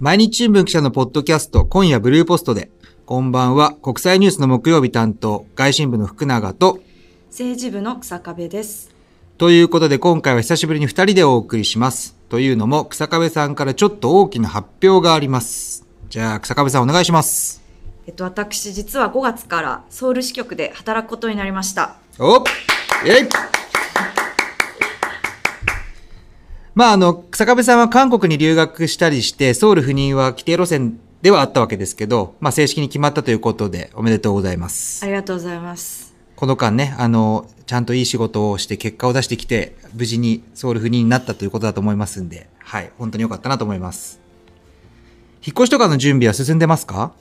毎日新聞記者のポッドキャスト、今夜ブルーポストで、こんばんは、国際ニュースの木曜日担当、外信部の福永と、政治部の草壁です。ということで今回は久しぶりに二人でお送りします。というのも、草壁さんからちょっと大きな発表があります。じゃあ、草壁さんお願いします。えっと、私、実は5月からソウル支局で働くことになりました。おイェイまあ、あの、草壁さんは韓国に留学したりして、ソウル赴任は規定路線ではあったわけですけど、まあ、正式に決まったということで、おめでとうございます。ありがとうございます。この間ね、あの、ちゃんといい仕事をして結果を出してきて、無事にソウル赴任になったということだと思いますんで、はい、本当に良かったなと思います。引っ越しとかの準備は進んでますか？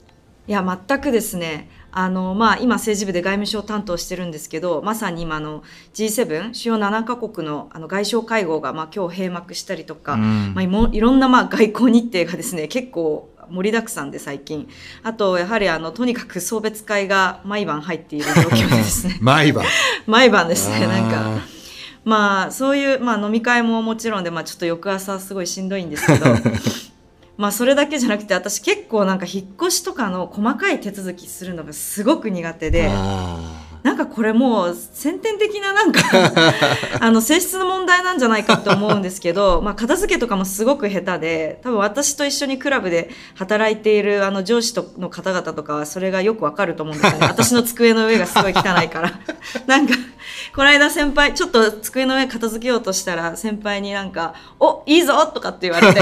いや、全くですね、あの、まあ、今政治部で外務省担当してるんですけど、まさに今の G7、主要7カ国のあの外相会合が、まあ、今日閉幕したりとか、うんまあ、いろんな、まあ、外交日程がですね、結構盛りだくさんで最近。あと、やはりあの、とにかく送別会が毎晩入っている状況でですね。毎晩。毎晩ですね、なんか。あまあそういう、まあ、飲み会ももちろんで、まあ、ちょっと翌朝すごいしんどいんですけど まあそれだけじゃなくて私結構なんか引っ越しとかの細かい手続きするのがすごく苦手ーであなんかこれもう先天的ななんか あの性質の問題なんじゃないかって思うんですけど、まあ、片付けとかもすごく下手で多分私と一緒にクラブで働いているあの上司との方々とかはそれがよくわかると思うんですよね。私の机の上がすごい汚いから。なんかこの間先輩ちょっと机の上片付けようとしたら先輩になんか「おいいぞ!」とかって言われて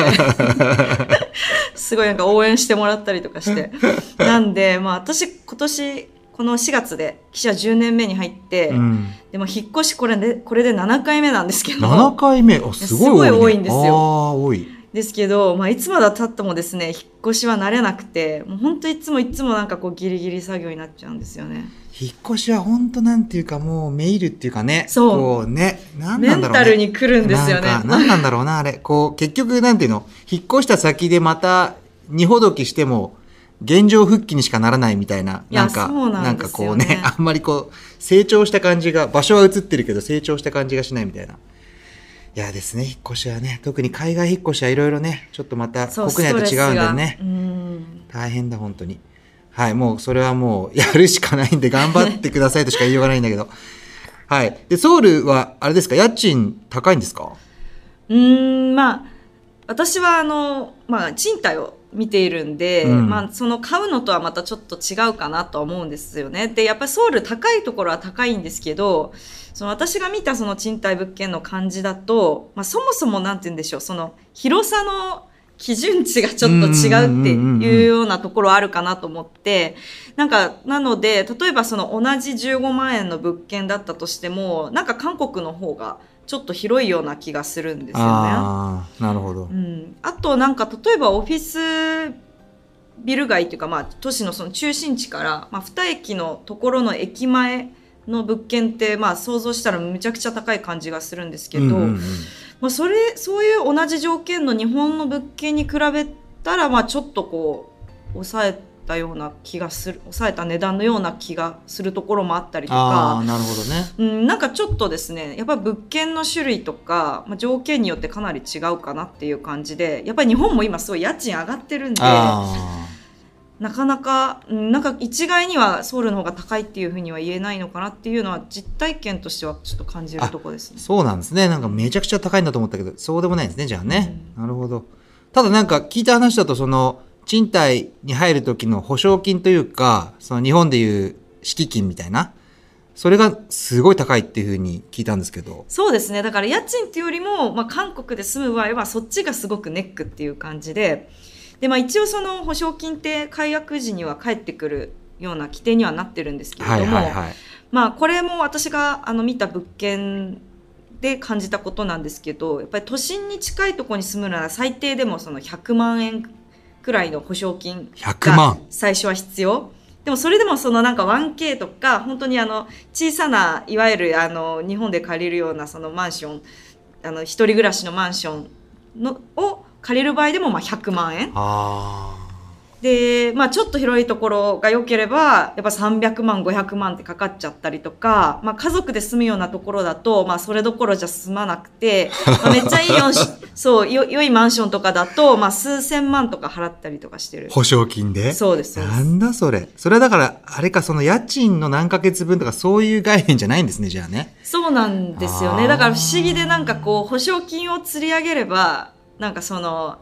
すごいなんか応援してもらったりとかしてなんでまあ私今年この4月で記者10年目に入って、ーうん。でも引っ越しこれでこれで7回目なんですけど7回目？あ、すごい多い、ね。すごい多いんですよああ、多い。ですけど、まあ、いつまで経ってもですね引っ越しは慣れなくてもう本当いつもいつもなんかこうギリギリ作業になっちゃうんですよね引っ越しは本当なんていうかもうメールっていうかね。そうこうね。なんメンなんだろうね。タルに来るんですよねなんか、なんなんだろうな、あれ。こう、結局、なんていうの、引っ越した先でまた、二ほどきしても、現状復帰にしかならないみたいな、なんか、なんですよねかこうね、あんまりこう、成長した感じが、場所は映ってるけど、成長した感じがしないみたいな。いやですね、引っ越しはね、特に海外引っ越しはいろいろね、ちょっとまた国内と違うんでね大変だ、本当に。はい、もうそれはもう やるしかないんで頑張ってくださいとしか言いようがないんだけど。はい。で、ソウルは、あれですか、家賃高いんですか？うーんまあ私はあの、まあ、賃貸を見ているんで、うんまあ、その買うのとはまたちょっと違うかなとは思うんですよね。でやっぱりソウル高いところは高いんですけどその私が見たその賃貸物件の感じだと、まあ、そもそもなんて言うんでしょうその広さの基準値がちょっと違うっていうようなところあるかなと思ってなんかなので例えばその同じ15万円の物件だったとしてもなんか韓国の方がちょっと広いような気がするんですよね。ああ、なるほどう。ん、あとなんか例えばオフィスビル街っていうか、まあ、都市のその中心地から、まあ、2駅のところの駅前の物件って、まあ、想像したらむちゃくちゃ高い感じがするんですけど、うんうんうんまあ、それそういう同じ条件の日本の物件に比べたら、まあ、ちょっとこう抑えたような気がする抑えた値段のような気がするところもあったりとか。なるほどね。うん、なんかちょっとですねやっぱり物件の種類とか、まあ、条件によってかなり違うかなっていう感じでやっぱり日本も今すごい家賃上がってるんであなかなか、うんなんか一概にはソウルの方が高いっていうふうには言えないのかなっていうのは実体験としてはちょっと感じるところですあ、ね。そうなんですね。なんかめちゃくちゃ高いんだと思ったけど、そうでもないんですね、じゃあね。なるほど。ただなんか聞いた話だと、その、賃貸に入る時の保証金というか、その日本でいう敷金みたいな、それがすごい高いっていうふうに聞いたんですけど。そうですねだから家賃っていうよりも、まあ、韓国で住む場合はそっちがすごくネックっていう感じでで、まあ、一応その保証金って解約時には返ってくるような規定にはなってるんですけれはいども、はいはい。まあこれも私があの見た物件で感じたことなんですけどやっぱり都心に近いところに住むなら最低でもその100万円くらいの保証金100が万。最初は必要。でもそれでもそのなんか 1K とか本当にあの小さないわゆるあの日本で借りるようなそのマンションあの一人暮らしのマンションのを借りる場合でもまあ100万円あで、まあちょっと広いところが良ければ、やっぱ300万、500万ってかかっちゃったりとか、まあ家族で住むようなところだと、まあそれどころじゃ住まなくて、まあ、めっちゃいいよ そう、よ良いマンションとかだと、まあ数千万とか払ったりとかしてる。保証金で？そうです、そうです。なんだそれ。それはだから、あれか、その家賃の何ヶ月分とかそういう概念じゃないんですね、じゃあね。そうなんですよね。だから不思議でなんかこう、保証金を釣り上げれば、なんかその、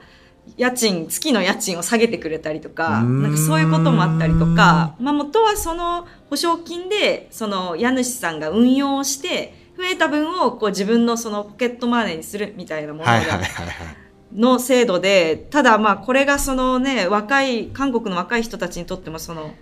家賃、月の家賃を下げてくれたりとか、なんかそういうこともあったりとか、まあ元はその保証金で、その家主さんが運用をして、増えた分をこう自分のそのポケットマネーにするみたいなものが、はいはいはいはい。の制度で、ただまあこれがそのね、若い、韓国の若い人たちにとってもその、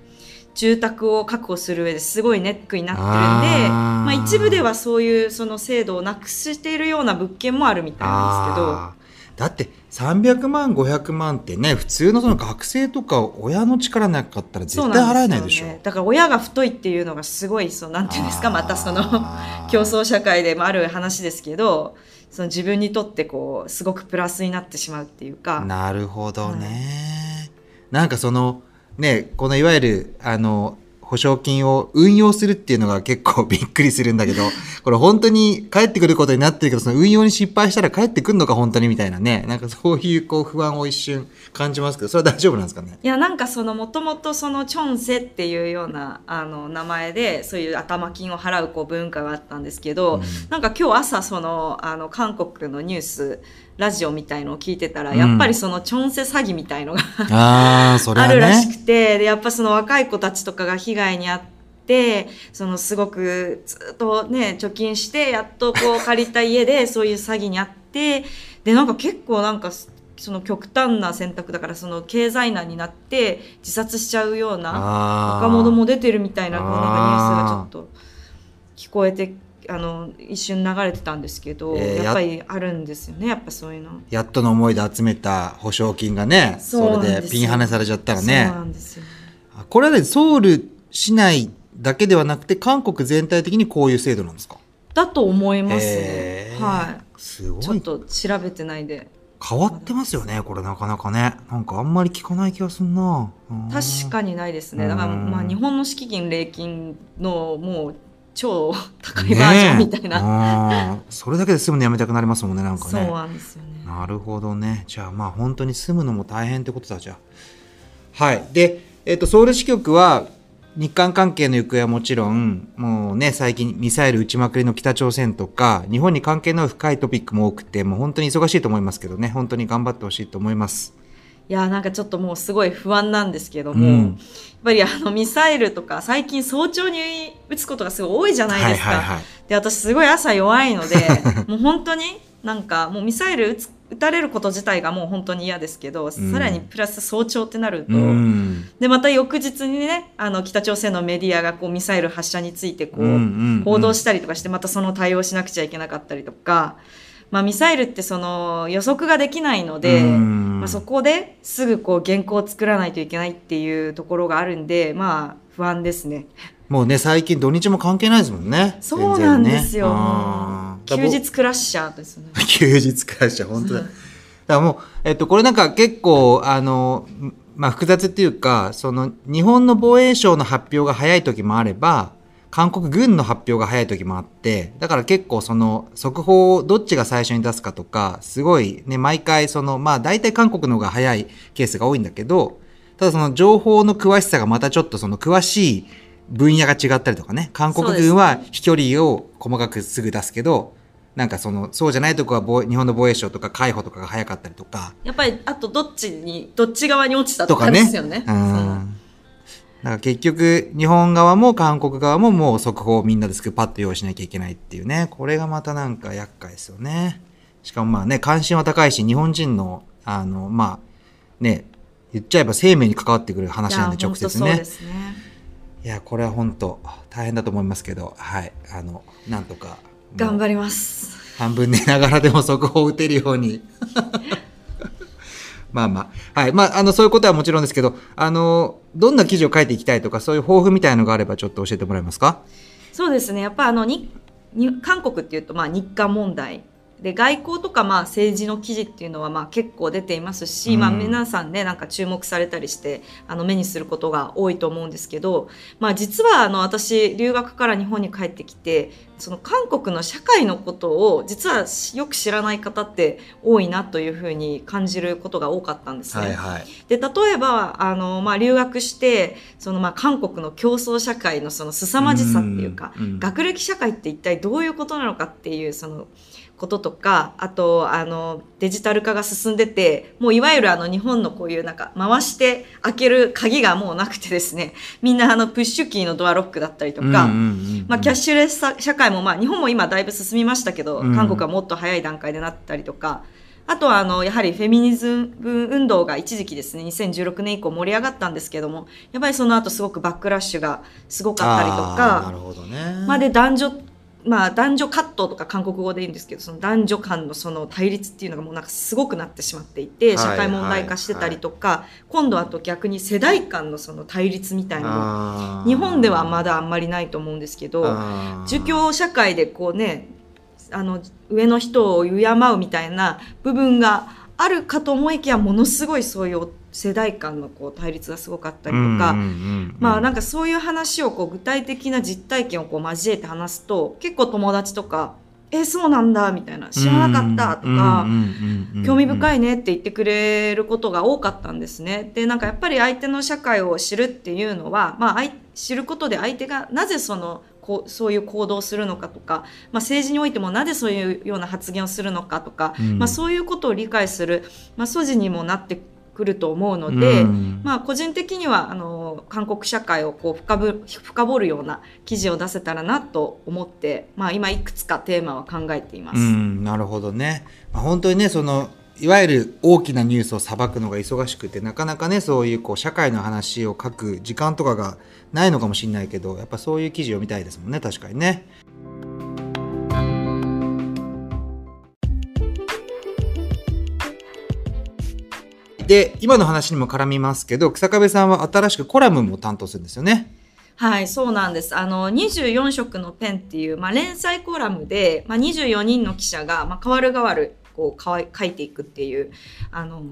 住宅を確保する上ですごいネックになってるんで、まあ一部ではそういうその制度をなくしているような物件もあるみたいなんですけど、だって300万500万ってね普通のその学生とか親の力なかったら絶対払えないでしょ。そうねだから親が太いっていうのがすごい、そう、なんていうんですか、またその、競争社会でもある話ですけど、その自分にとってこう、すごくプラスになってしまうっていうか、なるほどね、なんかそのねこのいわゆるあの保証金を運用するっていうのが結構びっくりするんだけど これ本当に帰ってくることになってるけどその運用に失敗したら帰ってくるのか本当にみたいなね。なんかそういうこう不安を一瞬感じますけどそれは大丈夫なんですかね？いやなんかそのもともとそのチョンセっていうようなあの名前でそういう頭金を払うこう文化があったんですけど、うん。なんか今日朝そのあの韓国のニュースラジオみたいのを聞いてたら、うんやっぱりそのチョンセ詐欺みたいのがあね。あるらしくてでやっぱその若い子たちとかが被害に遭ってそのすごくずっとね貯金してやっとこう借りた家で そういう詐欺に遭ってでなんか結構なんかその極端な選択だからその経済難になって自殺しちゃうような若者も出てるみたいなこうなんかニュースがちょっと聞こえてあの一瞬流れてたんですけど、えーやっぱりあるんですよねやっぱそういうの。やっとの思いで集めた保証金がねそれでピンハネされちゃったらそうねなんですよあこれはねソウル市内だけではなくて韓国全体的にこういう制度なんですか？だと思いますね。はい。ちょっすごいと調べてないで。変わってますよねこれなかなかねなんかあんまり聞かない気がすんな確かにないですね。だから、うんまあ、日本の敷金、礼金のもう超高いバージョンみたいな。なそれだけで住むのやめたくなりますもんねなんかそうねなんですよね。なるほどね。じゃあまあ本当に住むのも大変ってことだじゃあ。はい。で、えっとソウル支局は日韓関係の行方はもちろんもうね最近ミサイル撃ちまくりの北朝鮮とか日本に関係の深いトピックも多くてもう本当に忙しいと思いますけどね。本当に頑張ってほしいと思いますいや、なんかちょっともうすごい不安なんですけども、うん。やっぱりあのミサイルとか最近早朝に撃つことがすごい多いじゃないですか。はいはいはい。で、私すごい朝弱いので、もう本当になんかもうミサイル撃つ撃たれること自体がもう本当に嫌ですけど、さらにプラス早朝ってなると、うん。でまた翌日にねあの北朝鮮のメディアがこうミサイル発射についてこう、うんうんうん。報道したりとかしてまたその対応しなくちゃいけなかったりとか、まあ、ミサイルってその予測ができないので、うんまあ、そこですぐこう原稿を作らないといけないっていうところがあるんでまあ不安ですね。もうね最近土日も関係ないですもんねそうなんですよ。ね休日クラッシャーですね。休日会社本当だだからもう、えっと、これなんか結構あの、まあ、複雑っていうかその日本の防衛省の発表が早い時もあれば韓国軍の発表が早い時もあってだから結構その速報をどっちが最初に出すかとかすごいね毎回そのまあ大体韓国の方が早いケースが多いんだけどただその情報の詳しさがまたちょっとその詳しい分野が違ったりとかね韓国軍は飛距離を細かくすぐ出すけどなんかそのそうじゃないとこは防日本の防衛省とか海保とかが早かったりとか。やっぱりあとどっちにどっち側に落ちたとかとかね。ですよね。うんそうだから結局日本側も韓国側ももう速報をみんなですぐパッと用意しなきゃいけないっていうねこれがまたなんか厄介ですよねしかもまあね関心は高いし日本人のあのまあね言っちゃえば生命に関わってくる話なんで直接ね。いやこれは本当大変だと思いますけどはいあのなんとか頑張りります。半分寝ながらでも速報を打てるようにまあまあ。はい。まああのそういうことはもちろんですけどあのどんな記事を書いていきたいとかそういう抱負みたいのがあればちょっと教えてもらえますか？そうですね。やっぱあのにに韓国っていうとまあ日韓問題。で外交とかまあ政治の記事っていうのはまあ結構出ていますし、うん。まあ、皆さんねなんか注目されたりしてあの目にすることが多いと思うんですけど、まあ、実はあの私留学から日本に帰ってきてその韓国の社会のことを実はよく知らない方って多いなというふうに感じることが多かったんですね。はいはい。で例えばあの、まあ、留学してその、まあ、韓国の競争社会のその凄まじさっていうか、うんうん学歴社会って一体どういうことなのかっていうそのこととかあとあのデジタル化が進んでてもういわゆるあの日本のこういうなんか回して開ける鍵がもうなくてですねみんなあのプッシュキーのドアロックだったりとか。まあ、キャッシュレス社会も、まあ、日本も今だいぶ進みましたけど、うん韓国はもっと早い段階でなったりとかあとはあのやはりフェミニズム運動が一時期ですね2016年以降盛り上がったんですけどもやっぱりその後すごくバックラッシュがすごかったりとかるほどね。まあ、で男女まあ、男女葛藤とか韓国語で言うんですけどその男女間のその対立っていうのがもうなんかすごくなってしまっていてはい社会問題化してたりとか、今度はと逆に世代間のその対立みたいな日本ではまだあんまりないと思うんですけど。儒教社会でこうねあの上の人を敬うみたいな部分があるかと思いきやものすごいそういう世代間のこう対立がすごかったりとか、まあなんかそういう話をこう具体的な実体験をこう交えて話すと結構友達とか「えそうなんだ」みたいな「知らなかった」とか。興味深い。いねって言ってくれることが多かったんですね。でなんかやっぱり相手の社会を知るっていうのは、まあ、知ることで相手がなぜそのこうそういう行動をするのかとか、まあ、政治においてもなぜそういうような発言をするのかとか、うんまあ、そういうことを理解する、まあ、素地にもなってくると思うので、うんまあ、個人的にはあの韓国社会をこう深ぶ深掘るような記事を出せたらなと思って、まあ、今いくつかテーマは考えています。うん、なるほどね。まあ、本当にね、その、いわゆる大きなニュースをさばくのが忙しくて、なかなかね、そういうこう社会の話を書く時間とかがないのかもしれないけど、やっぱそういう記事を見たいですもんね、確かにね。で、今の話にも絡みますけど、草壁さんは新しくコラムも担当するんですよね。はい、そうなんです。あの、24色のペンっていう、まあ、連載コラムで、まあ、24人の記者が、まあ、変わる変わる、こう、かわい書いていくっていう、あの、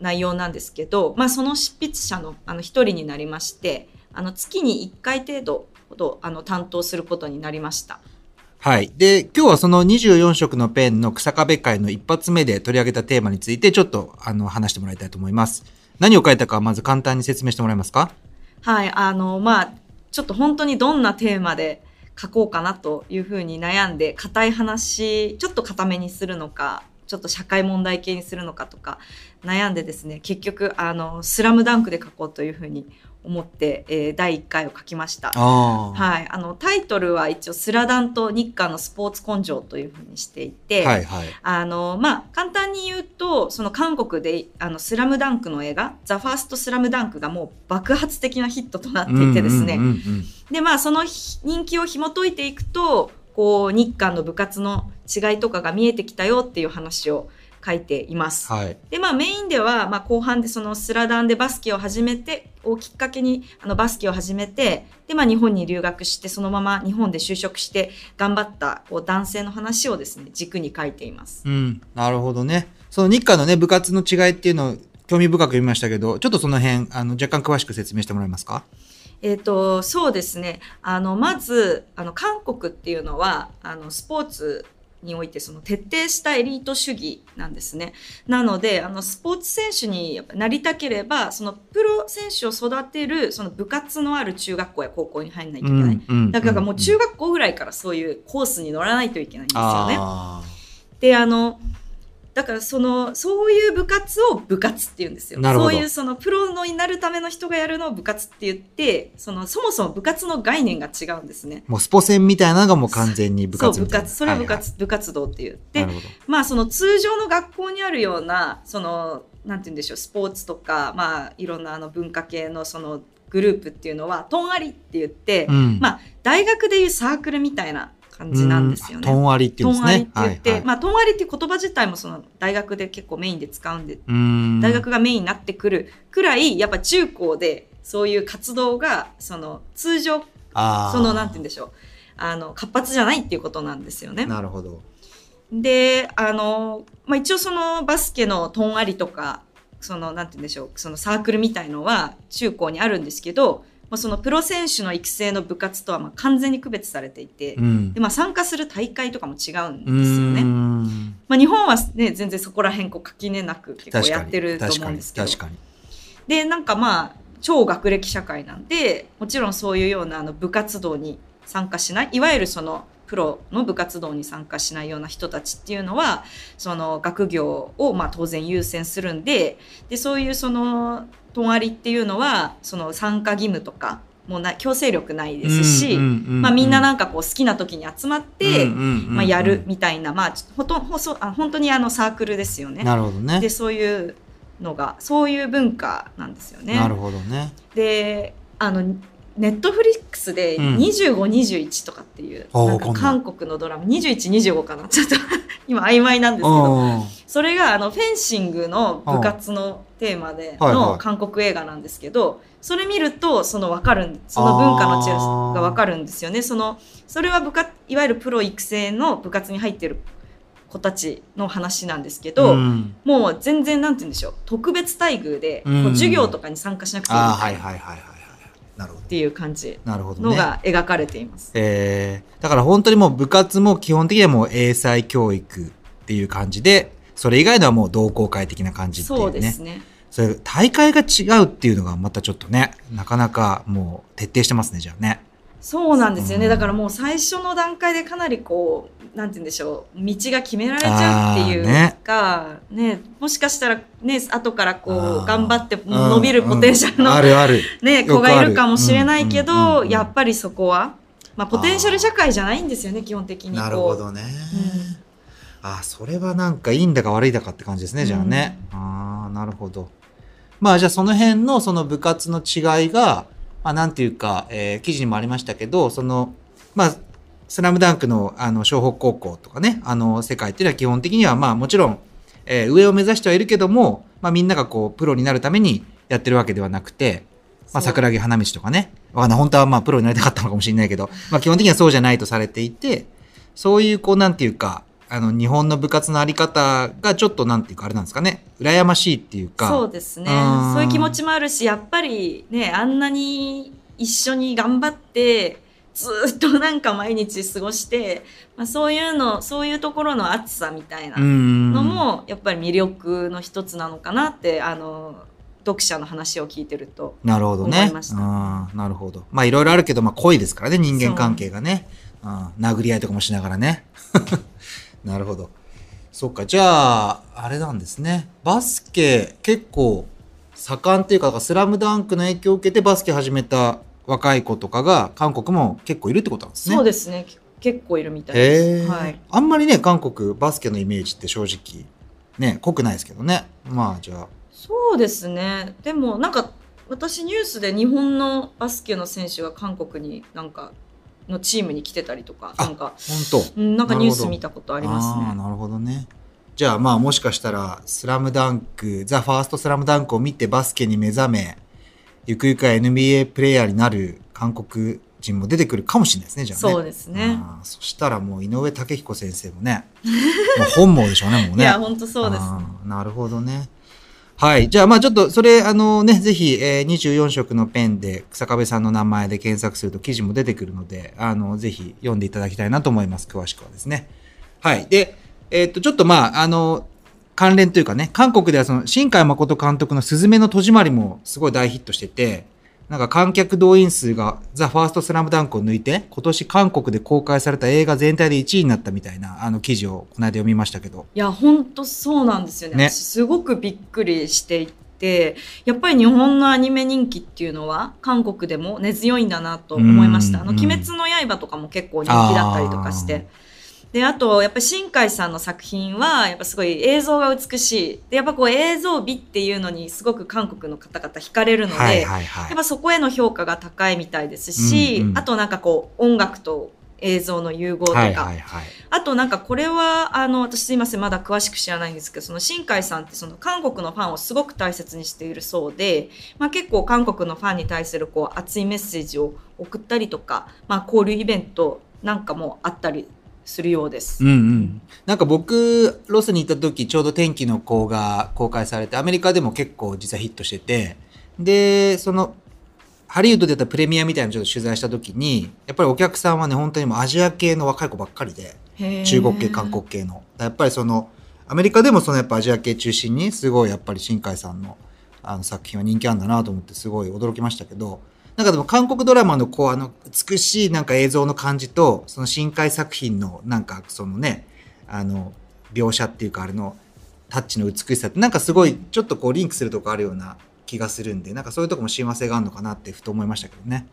内容なんですけど、まあ、その執筆者の、あの、一人になりまして、あの、月に1回程度ほど、あの、担当することになりました。はい。で、今日はその24色のペンの草壁会の一発目で取り上げたテーマについてちょっとあの話してもらいたいと思います。何を書いたかまず簡単に説明してもらえますか？はい、あの、まあ、ちょっと本当にどんなテーマで書こうかなというふうに悩んで、硬い話、ちょっと硬めにするのか、ちょっと社会問題系にするのかとか悩んでですね、結局、あの、スラムダンクで書こうというふうに思って、えー第1回を書きました。はい、あの、タイトルは一応、スラダンと日韓のスポーツ根性というふうにしていて、はいはい。あの、まあ、簡単に言うと、その韓国で、あの、スラムダンクの映画、ザ・ファースト・スラムダンクがもう爆発的なヒットとなっていてですね、で、まあ、そのひ人気を紐解いていくと、こう、日韓の部活の違いとかが見えてきたよっていう話を書いています。はい。で、まあ、メインでは、まあ、後半でそのスラダンでバスケを始めて、をきっかけに、あの、バスケを始めて、で、まあ、日本に留学して、そのまま日本で就職して、頑張った、こう、男性の話をですね、軸に書いています。うん。なるほどね。その日韓のね、部活の違いっていうのを興味深く読みましたけど、ちょっとその辺、あの、若干詳しく説明してもらえますか？えっ、と、そうですね。あの、まず、あの、韓国っていうのは、あの、スポーツにおいて、その、徹底したエリート主義なんですね。なので、あの、スポーツ選手になりたければ、その、プロ選手を育てる、その、部活のある中学校や高校に入んないといけない。うんだからもう中学校ぐらいからそういうコースに乗らないといけないんですよね。あで、あの、だからその、そういう部活を部活って言うんですよ。なるほどそういうそのプロのになるための人がやるのを部活って言って、その、そもそも部活の概念が違うんですね。もうスポセンみたいなのがもう完全に部活部活。それは部活、い部活動って言って。まあその通常の学校にあるような、その、なんて言うんでしょう、スポーツとか、まあいろんなあの文化系のそのグループっていうのは、とんありって言って、うんまあ大学でいうサークルみたいな感じなんですよね。うんとんわりっていうんですとんありっねて。言って、はいはいまあ、とんありっていう言葉自体もその大学で結構メインで使うんで、うん大学がメインになってくるくらい、やっぱ中高でそういう活動が、その通常、そのなんて言うんでしょう、あの、活発じゃないっていうことなんですよね。なるほど。であの、まあ、一応そのバスケのとんがりとかそのなんて言うんでしょうそのサークルみたいのは中高にあるんですけど、まあ、そのプロ選手の育成の部活とはまあ完全に区別されていて、うん。でまあ、参加する大会とかも違うんうですよね。ん。まあ、日本はね全然そこら辺こう垣根なく結構やってると思うんですけど。確かに。でなんかまあ超学歴社会なんでもちろんそういうようなあの部活動に参加しないいわゆるそのプロの部活動に参加しないような人たちっていうのはその学業をまあ当然優先するんででそういうその泊りっていうのはその参加義務とかもうな強制力ないですし、まあ、みんななんかこう好きな時に集まって、まあ、やるみたいな、まあ、ほとほそあ本当にあのサークルですよね。なるほどね。でそういうのがそういう文化なんですよね。なるほどね。であのネットフリックスでうん。2521とかっていう、韓国のドラマ2125かな。ちょっと今曖昧なんですけどうん。それがあのフェンシングの部活のテーマでの韓国映画なんですけど、それ見るとその分かるんその文化の違いが分かるんですよね。そのそれは部活いわゆるプロ育成の部活に入ってる子たちの話なんですけど、うん。もう全然なんて言うんでしょう。特別待遇で、うん。授業とかに参加しなくていいみたいなっていう感じのが描かれています。えー、だから本当にもう部活も基本的にはもう英才教育っていう感じで、それ以外のはもう同好会的な感じっていうね。そうですね。それ大会が違うっていうのがまたちょっとね、なかなかもう徹底してますね、じゃあね。そうなんですよね。うんだからもう最初の段階でかなりこう、なんて言うんでしょう、道が決められちゃうっていうか、ねもしかしたらね、後からこう、頑張って伸びるポテンシャルうんのあるある。ね、子がいるかもしれないけうんうんうんうど、んやっぱりそこは、まあ、ポテンシャル社会じゃないんですよね、基本的に。なるほどね。うんあ、それはなんかいいんだか悪いんだかって感じですね、じゃあね。ああ、なるほど。まあじゃあその辺のその部活の違いが、まあなんていうか、えー記事にもありましたけど、その、まあ、スラムダンクのあの、湘北高校とかね、あの、世界っていうのは基本的にはまあもちろん、えー上を目指してはいるけども、まあみんながこう、プロになるためにやってるわけではなくて、まあ桜木花道とかね、わかんない、本当はまあプロになりたかったのかもしれないけど、まあ基本的にはそうじゃないとされていて、そういうこうなんていうか、あの日本の部活のあり方がちょっとなんていうかあれなんですかね、羨ましいっていうか。そうですねうんそういう気持ちもあるしやっぱりねあんなに一緒に頑張ってずっとなんか毎日過ごして、まあ、そういうのそういうところの熱さみたいなうんのもやっぱり魅力の一つなのかなってあの読者の話を聞いてるとなるほどね。思いましたうんなるほど。まあいろいろあるけど、まあ恋ですからね、人間関係がね。うん殴り合いとかもしながらね。なるほど。そっか、じゃあ、あれなんですね。バスケ結構盛んっていうか、スラムダンクの影響を受けてバスケ始めた若い子とかが韓国も結構いるってことなんですね。そうですね結構いるみたいです。はいあんまりね、韓国バスケのイメージって正直、ね、濃くないですけどね。まあじゃあ。そうですねでもなんか私ニュースで日本のバスケの選手が韓国になんかのチームに来てたりとかあなんか本当うんなんかニュース見たことありますね。なるほどね。じゃあまあもしかしたら、スラムダンク、ザ・ファーストスラムダンクを見てバスケに目覚め、ゆくゆくは NBA プレイヤーになる韓国人も出てくるかもしれないですね、じゃあね。そうですね。そしたらもう井上武彦先生もね、もう本望でしょうね、もうね。いや本当そうです。なるほどね。はい。じゃあ、まあちょっと、それ、あのね、ぜひ、えー24色のペンで、草壁さんの名前で検索すると記事も出てくるので、あの、ぜひ読んでいただきたいなと思います。詳しくはですね。はい。で、えーっと、ちょっとまあ、あの、関連というかね、韓国ではその、新海誠監督のすずめの戸締まりもすごい大ヒットしてて、なんか観客動員数がザ・ファーストスラムダンクを抜いて、今年韓国で公開された映画全体で1位になったみたいな、あの記事をこの間読みましたけど。いや本当そうなんですよね。ね。私すごくびっくりしていてやっぱり日本のアニメ人気っていうのは韓国でも根強いんだなと思いました「あのうん。鬼滅の刃」とかも結構人気だったりとかして。であとやっぱり新海さんの作品はやっぱすごい映像が美しいでやっぱこう映像美っていうのにすごく韓国の方々惹かれるので、はいはいはいやっ。ぱそこへの評価が高いみたいですし、うんうんあとなんかこう音楽と映像の融合とか、はいはいはい。あとなんかこれはあの私すいませんまだ詳しく知らないんですけどその新海さんってその韓国のファンをすごく大切にしているそうで、まあ、結構韓国のファンに対するこう熱いメッセージを送ったりとか、まあ、交流イベントなんかもあったりするようです。うんうん。なんか僕、ロスに行った時、ちょうど天気の子が公開されて、アメリカでも結構実はヒットしてて、で、その、ハリウッドでやったプレミアみたいなのちょっと取材した時に、やっぱりお客さんはね、本当にもうアジア系の若い子ばっかりで、中国系、韓国系の。やっぱりその、アメリカでもそのやっぱアジア系中心に、すごいやっぱり新海さんのあの作品は人気あるんだなと思ってすごい驚きましたけど、なんかでも韓国ドラマのこうあの美しいなんか映像の感じと、その新海作品のなんかそのね、あの描写っていうかあれのタッチの美しさってなんかすごいちょっとこうリンクするとこあるような気がするんで、なんかそういうとこも親和性があるのかなってふと思いましたけどね。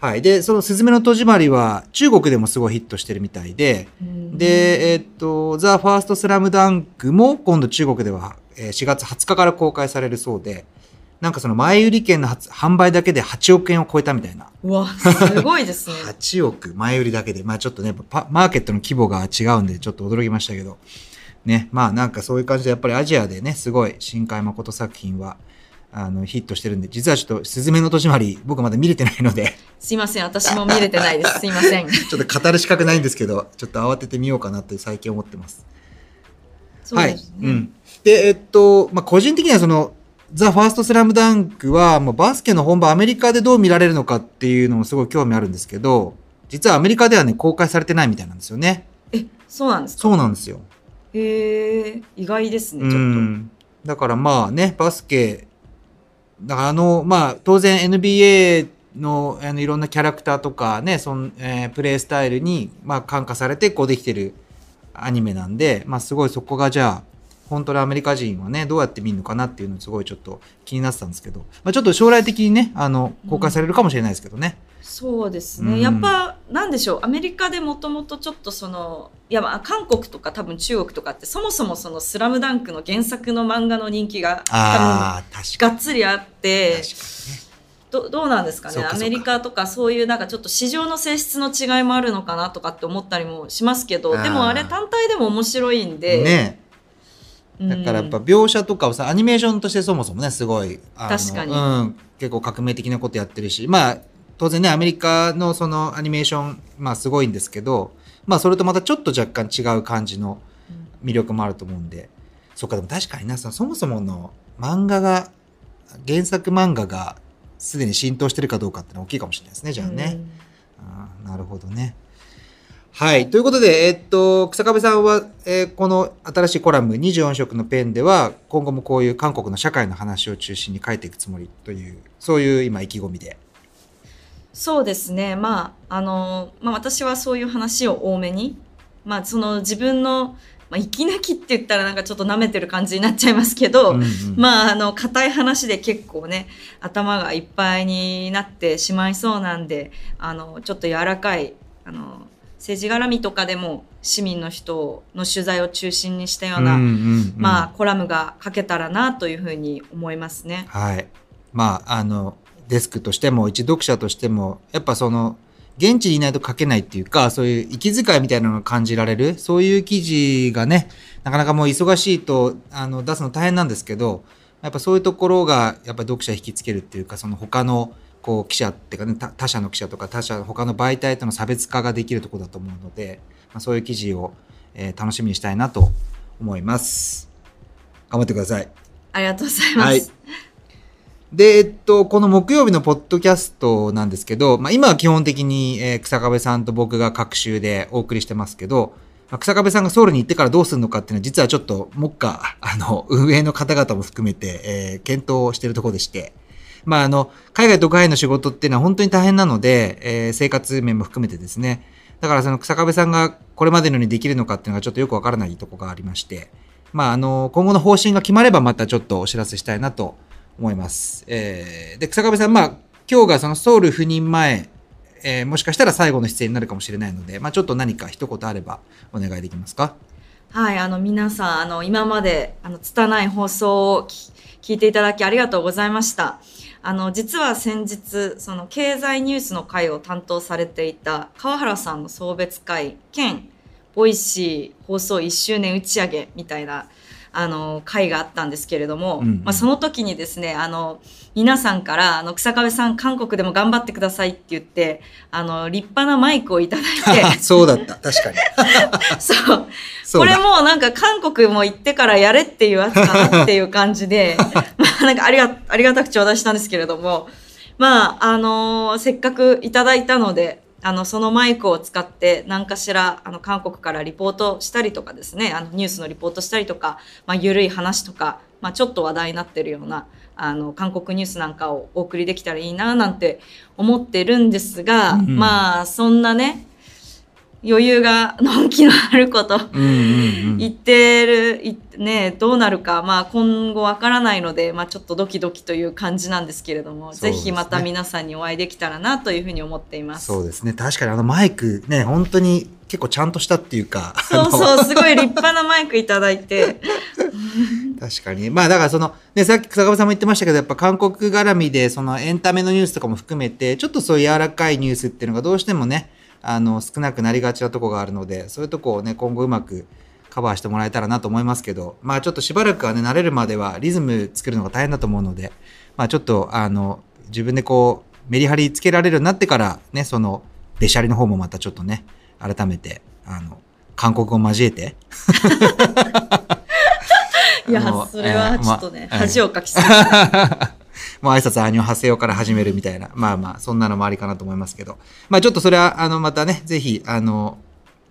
はい。で、そのすずめの戸締まりは中国でもすごいヒットしてるみたいで、うんで、えっと、ザ・ファーストスラムダンクも今度中国ではえー4月20日から公開されるそうで、なんかその前売り券の発販売だけで8億円を超えたみたいな。うわ、すごいですね。8億前売りだけで。まあちょっとね、パマーケットの規模が違うんでちょっと驚きましたけど。ね、まあなんかそういう感じでやっぱりアジアでね、すごい新海誠作品は、あの、ヒットしてるんで、実はちょっと、すずめの戸締まり、僕まだ見れてないので、すいません、私も見れてないです。すいません。ちょっと語る資格ないんですけど、ちょっと慌ててみようかなって最近思ってます。そうですね。はい。うん。で、えっと、まあ、個人的にはその、ザ・ファーストスラムダンクは、もうバスケの本場アメリカでどう見られるのかっていうのもすごい興味あるんですけど、実はアメリカではね、公開されてないみたいなんですよね。え、そうなんですか？そうなんですよ。へえ、意外ですね、うちょっん。だからまあね、バスケ、だからあの、まあ、当然 NBA のあのいろんなキャラクターとかね、そんえープレイスタイルに、まあ、感化されてこうできてるアニメなんで、まあ、すごいそこがじゃあ、本当にアメリカ人はね、どうやって見るのかなっていうのすごいちょっと気になってたんですけど、まあ、ちょっと将来的にね、あの、公開されるかもしれないですけどね。と。そうですね。うんやっぱ、なんでしょう、アメリカでもともとちょっとその、いや、まあ、韓国とか多分中国とかって、そもそもそのスラムダンクの原作の漫画の人気が、多ああ、確分、かがっつりあって、に。確かにね。どどうなんですかねアメリカとかそういうなんかちょっと市場の性質の違いもあるのかなとかって思ったりもしますけどでもあれ単体でも面白いんで、ねうんだからやっぱ描写とかをさ、アニメーションとしてそもそもね、すごい、あの確かに。うん、結構革命的なことやってるし、まあ、当然ね、アメリカのそのアニメーション、まあすごいんですけど、まあそれとまたちょっと若干違う感じの魅力もあると思うんで、そっか、でも確かにな、そもそもの漫画が、原作漫画がすでに浸透してるかどうかってのは大きいかもしれないですね、じゃあね。あーなるほどね。はい。ということで、えっと、草壁さんは、えーこの新しいコラム24色のペンでは、今後もこういう韓国の社会の話を中心に書いていくつもりという、そういう今意気込みで。そうですねまああの、まあ、私はそういう話を多めに、まあ、その自分の、まあ、息抜きって言ったらなんかちょっと舐めてる感じになっちゃいますけど、うんうんまあ、あの、硬い話で結構ね、頭がいっぱいになってしまいそうなんで、あの、ちょっと柔らかい、政治絡みとかでも市民の人の取材を中心にしたような、うんうんうんまあ、コラムが書けたらなというふうに思いますね。はい。まあ、あの、デスクとしても、一読者としても、やっぱその、現地にいないと書けないっていうか、そういう息遣いみたいなのが感じられる、そういう記事がね、なかなかもう忙しいと、あの、出すの大変なんですけど、やっぱそういうところが、やっぱ読者引きつけるっていうか、その他の、こう、記者っていうかね、他他社の記者とか他社、他の媒体との差別化ができるところだと思うので、まあ、そういう記事を、えー楽しみにしたいなと思います。頑張ってください。ありがとうございます。はいで、えっと、この木曜日のポッドキャストなんですけど、まあ、今は基本的に、えー草壁さんと僕が各週でお送りしてますけど、まあ草壁さんがソウルに行ってからどうするのかっていうのは、実はちょっと、もっか、あの、運営の方々も含めて、えー検討をしているところでして、まあ、あの、海外と海外の仕事っていうのは本当に大変なので、えー生活面も含めてですね、だからその草壁さんがこれまでのようにできるのかっていうのがちょっとよくわからないとこがありまして、まあ、あの、今後の方針が決まればまたちょっとお知らせしたいなと思います。えーで、草壁さん、まあ、今日がそのソウル赴任前、えーもしかしたら最後の出演になるかもしれないので、まあ、ちょっと何か一言あればお願いできますか？はい、あの皆さん、あの今まであの拙い放送を聞いていただきありがとうございました。あの実は先日その経済ニュースの会を担当されていた川原さんの送別会兼ボイシー放送1周年打ち上げみたいなあの、会があったんですけれども、うんうんまあ、その時にですね、あの、皆さんから、あの、日下部さん、韓国でも頑張ってくださいって言って、あの、立派なマイクをいただいて、そうだった。確かに。そう。そうだこれもうなんか韓国も行ってからやれっていうやつかなっていう感じで、まあ なんかありが、ありがたく頂戴したんですけれども、まあ、あのーせっかくいただいたので、あの、そのマイクを使って何かしら、あの、韓国からリポートしたりとかですね、あの、ニュースのリポートしたりとか、まあ、ゆるい話とか、まあ、ちょっと話題になってるような、あの、韓国ニュースなんかをお送りできたらいいな、なんて思ってるんですが、うん。まあ、そんなね、余裕が、のんきのあること。言ってる、いね、どうなるか、まあ今後わからないので、まあちょっとドキドキという感じなんですけれども、ねぜひまた皆さんにお会いできたらなというふうに思っています。そうですね。確かにあのマイクね、本当に結構ちゃんとしたっていうか。そうそう、すごい立派なマイクいただいて、確かに。まあだからその、ね、さっき坂本さんも言ってましたけど、やっぱ韓国絡みで、そのエンタメのニュースとかも含めて、ちょっとそういう柔らかいニュースっていうのがどうしてもね、あの、少なくなりがちなとこがあるので、そういうとこをね、今後うまくカバーしてもらえたらなと思いますけど、まあちょっとしばらくはね、慣れるまではリズム作るのが大変だと思うので、まあちょっと、あの、自分でこう、メリハリつけられるようになってから、ね、その、べしゃりの方もまたちょっとね、改めて、あの、韓国語を交えて、いやそれはちょっとね、えーまあ恥をかきすぎた。もう挨拶、アニョ、ハセヨから始めるみたいな。まあまあ、そんなのもありかなと思いますけど。まあちょっとそれは、あの、またね、ぜひ、あの、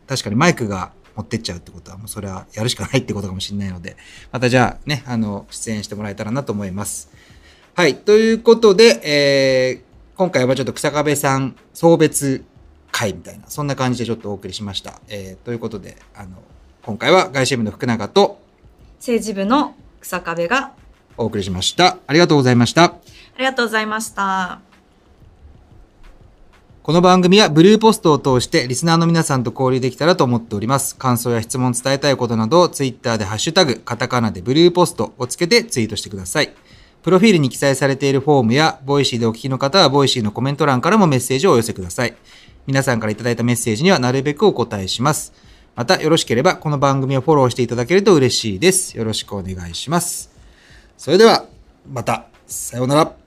確かにマイクが持ってっちゃうってことは、もうそれはやるしかないってことかもしれないので、またじゃあね、あの、出演してもらえたらなと思います。はい。ということで、えー今回はちょっと草壁さん送別会みたいな、そんな感じでちょっとお送りしました。えーということで、あの、今回は外信部の福永と政治部の草壁が、お送りしました。ありがとうございました。ありがとうございました。この番組はブルーポストを通してリスナーの皆さんと交流できたらと思っております。感想や質問伝えたいことなどをツイッターでハッシュタグ、カタカナでブルーポストをつけてツイートしてください。プロフィールに記載されているフォームや、ボイシーでお聞きの方はボイシーのコメント欄からもメッセージをお寄せください。皆さんからいただいたメッセージにはなるべくお答えします。また、よろしければこの番組をフォローしていただけると嬉しいです。よろしくお願いします。それでは、また、さようなら。